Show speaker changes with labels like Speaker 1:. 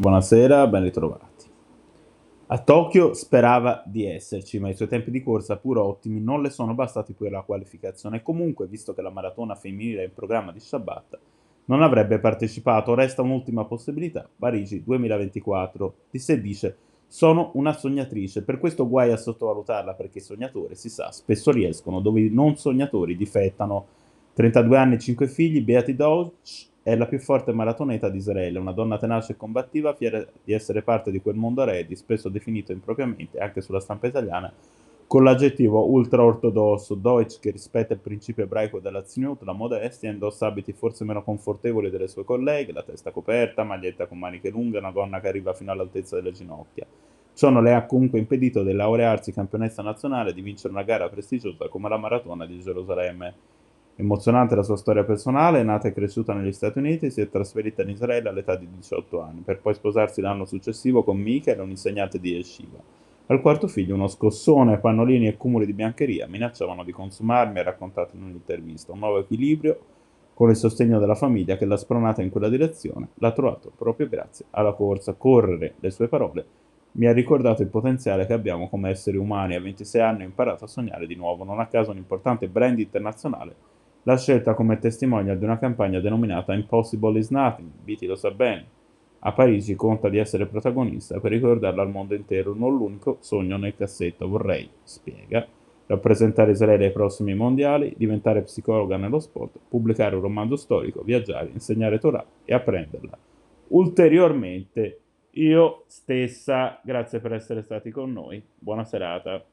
Speaker 1: Buonasera, ben ritrovati. A Tokyo sperava di esserci, ma i suoi tempi di corsa, pur ottimi, non le sono bastati per la qualificazione. Comunque, visto che la maratona femminile è in programma di Shabbat, non avrebbe partecipato. Resta un'ultima possibilità, Parigi 2024. Di sé dice, sono una sognatrice, per questo guai a sottovalutarla, perché i sognatori, si sa, spesso riescono dove i non sognatori difettano. 32 anni e 5 figli, Beati Dodge, è la più forte maratoneta di Israele, una donna tenace e combattiva, fiera di essere parte di quel mondo eredi, spesso definito impropriamente, anche sulla stampa italiana, con l'aggettivo ultra-ortodosso, Deutsch che rispetta il principio ebraico della zinut, la modestia, indossa abiti forse meno confortevoli delle sue colleghe, la testa coperta, maglietta con maniche lunghe, una gonna che arriva fino all'altezza delle ginocchia. Ciò non le ha comunque impedito di laurearsi campionessa nazionale e di vincere una gara prestigiosa come la maratona di Gerusalemme. Emozionante la sua storia personale, nata e cresciuta negli Stati Uniti, si è trasferita in Israele all'età di 18 anni, per poi sposarsi l'anno successivo con Michael, un insegnante di yeshiva. Al quarto figlio uno scossone, pannolini e cumuli di biancheria minacciavano di consumarmi, ha raccontato in un'intervista. Un nuovo equilibrio con il sostegno della famiglia che l'ha spronata in quella direzione, l'ha trovato proprio grazie alla corsa. Correre, le sue parole, mi ha ricordato il potenziale che abbiamo come esseri umani. A 26 anni ho imparato a sognare di nuovo, non a caso un importante brand internazionale la scelta come testimonial di una campagna denominata Impossible is Nothing, Beatty lo sa bene. A Parigi conta di essere protagonista per ricordarlo al mondo intero, non l'unico sogno nel cassetto. Vorrei, spiega, rappresentare Israele ai prossimi mondiali, diventare psicologa nello sport, pubblicare un romanzo storico, viaggiare, insegnare Torah e apprenderla. Ulteriormente, io stessa, grazie per essere stati con noi. Buona serata.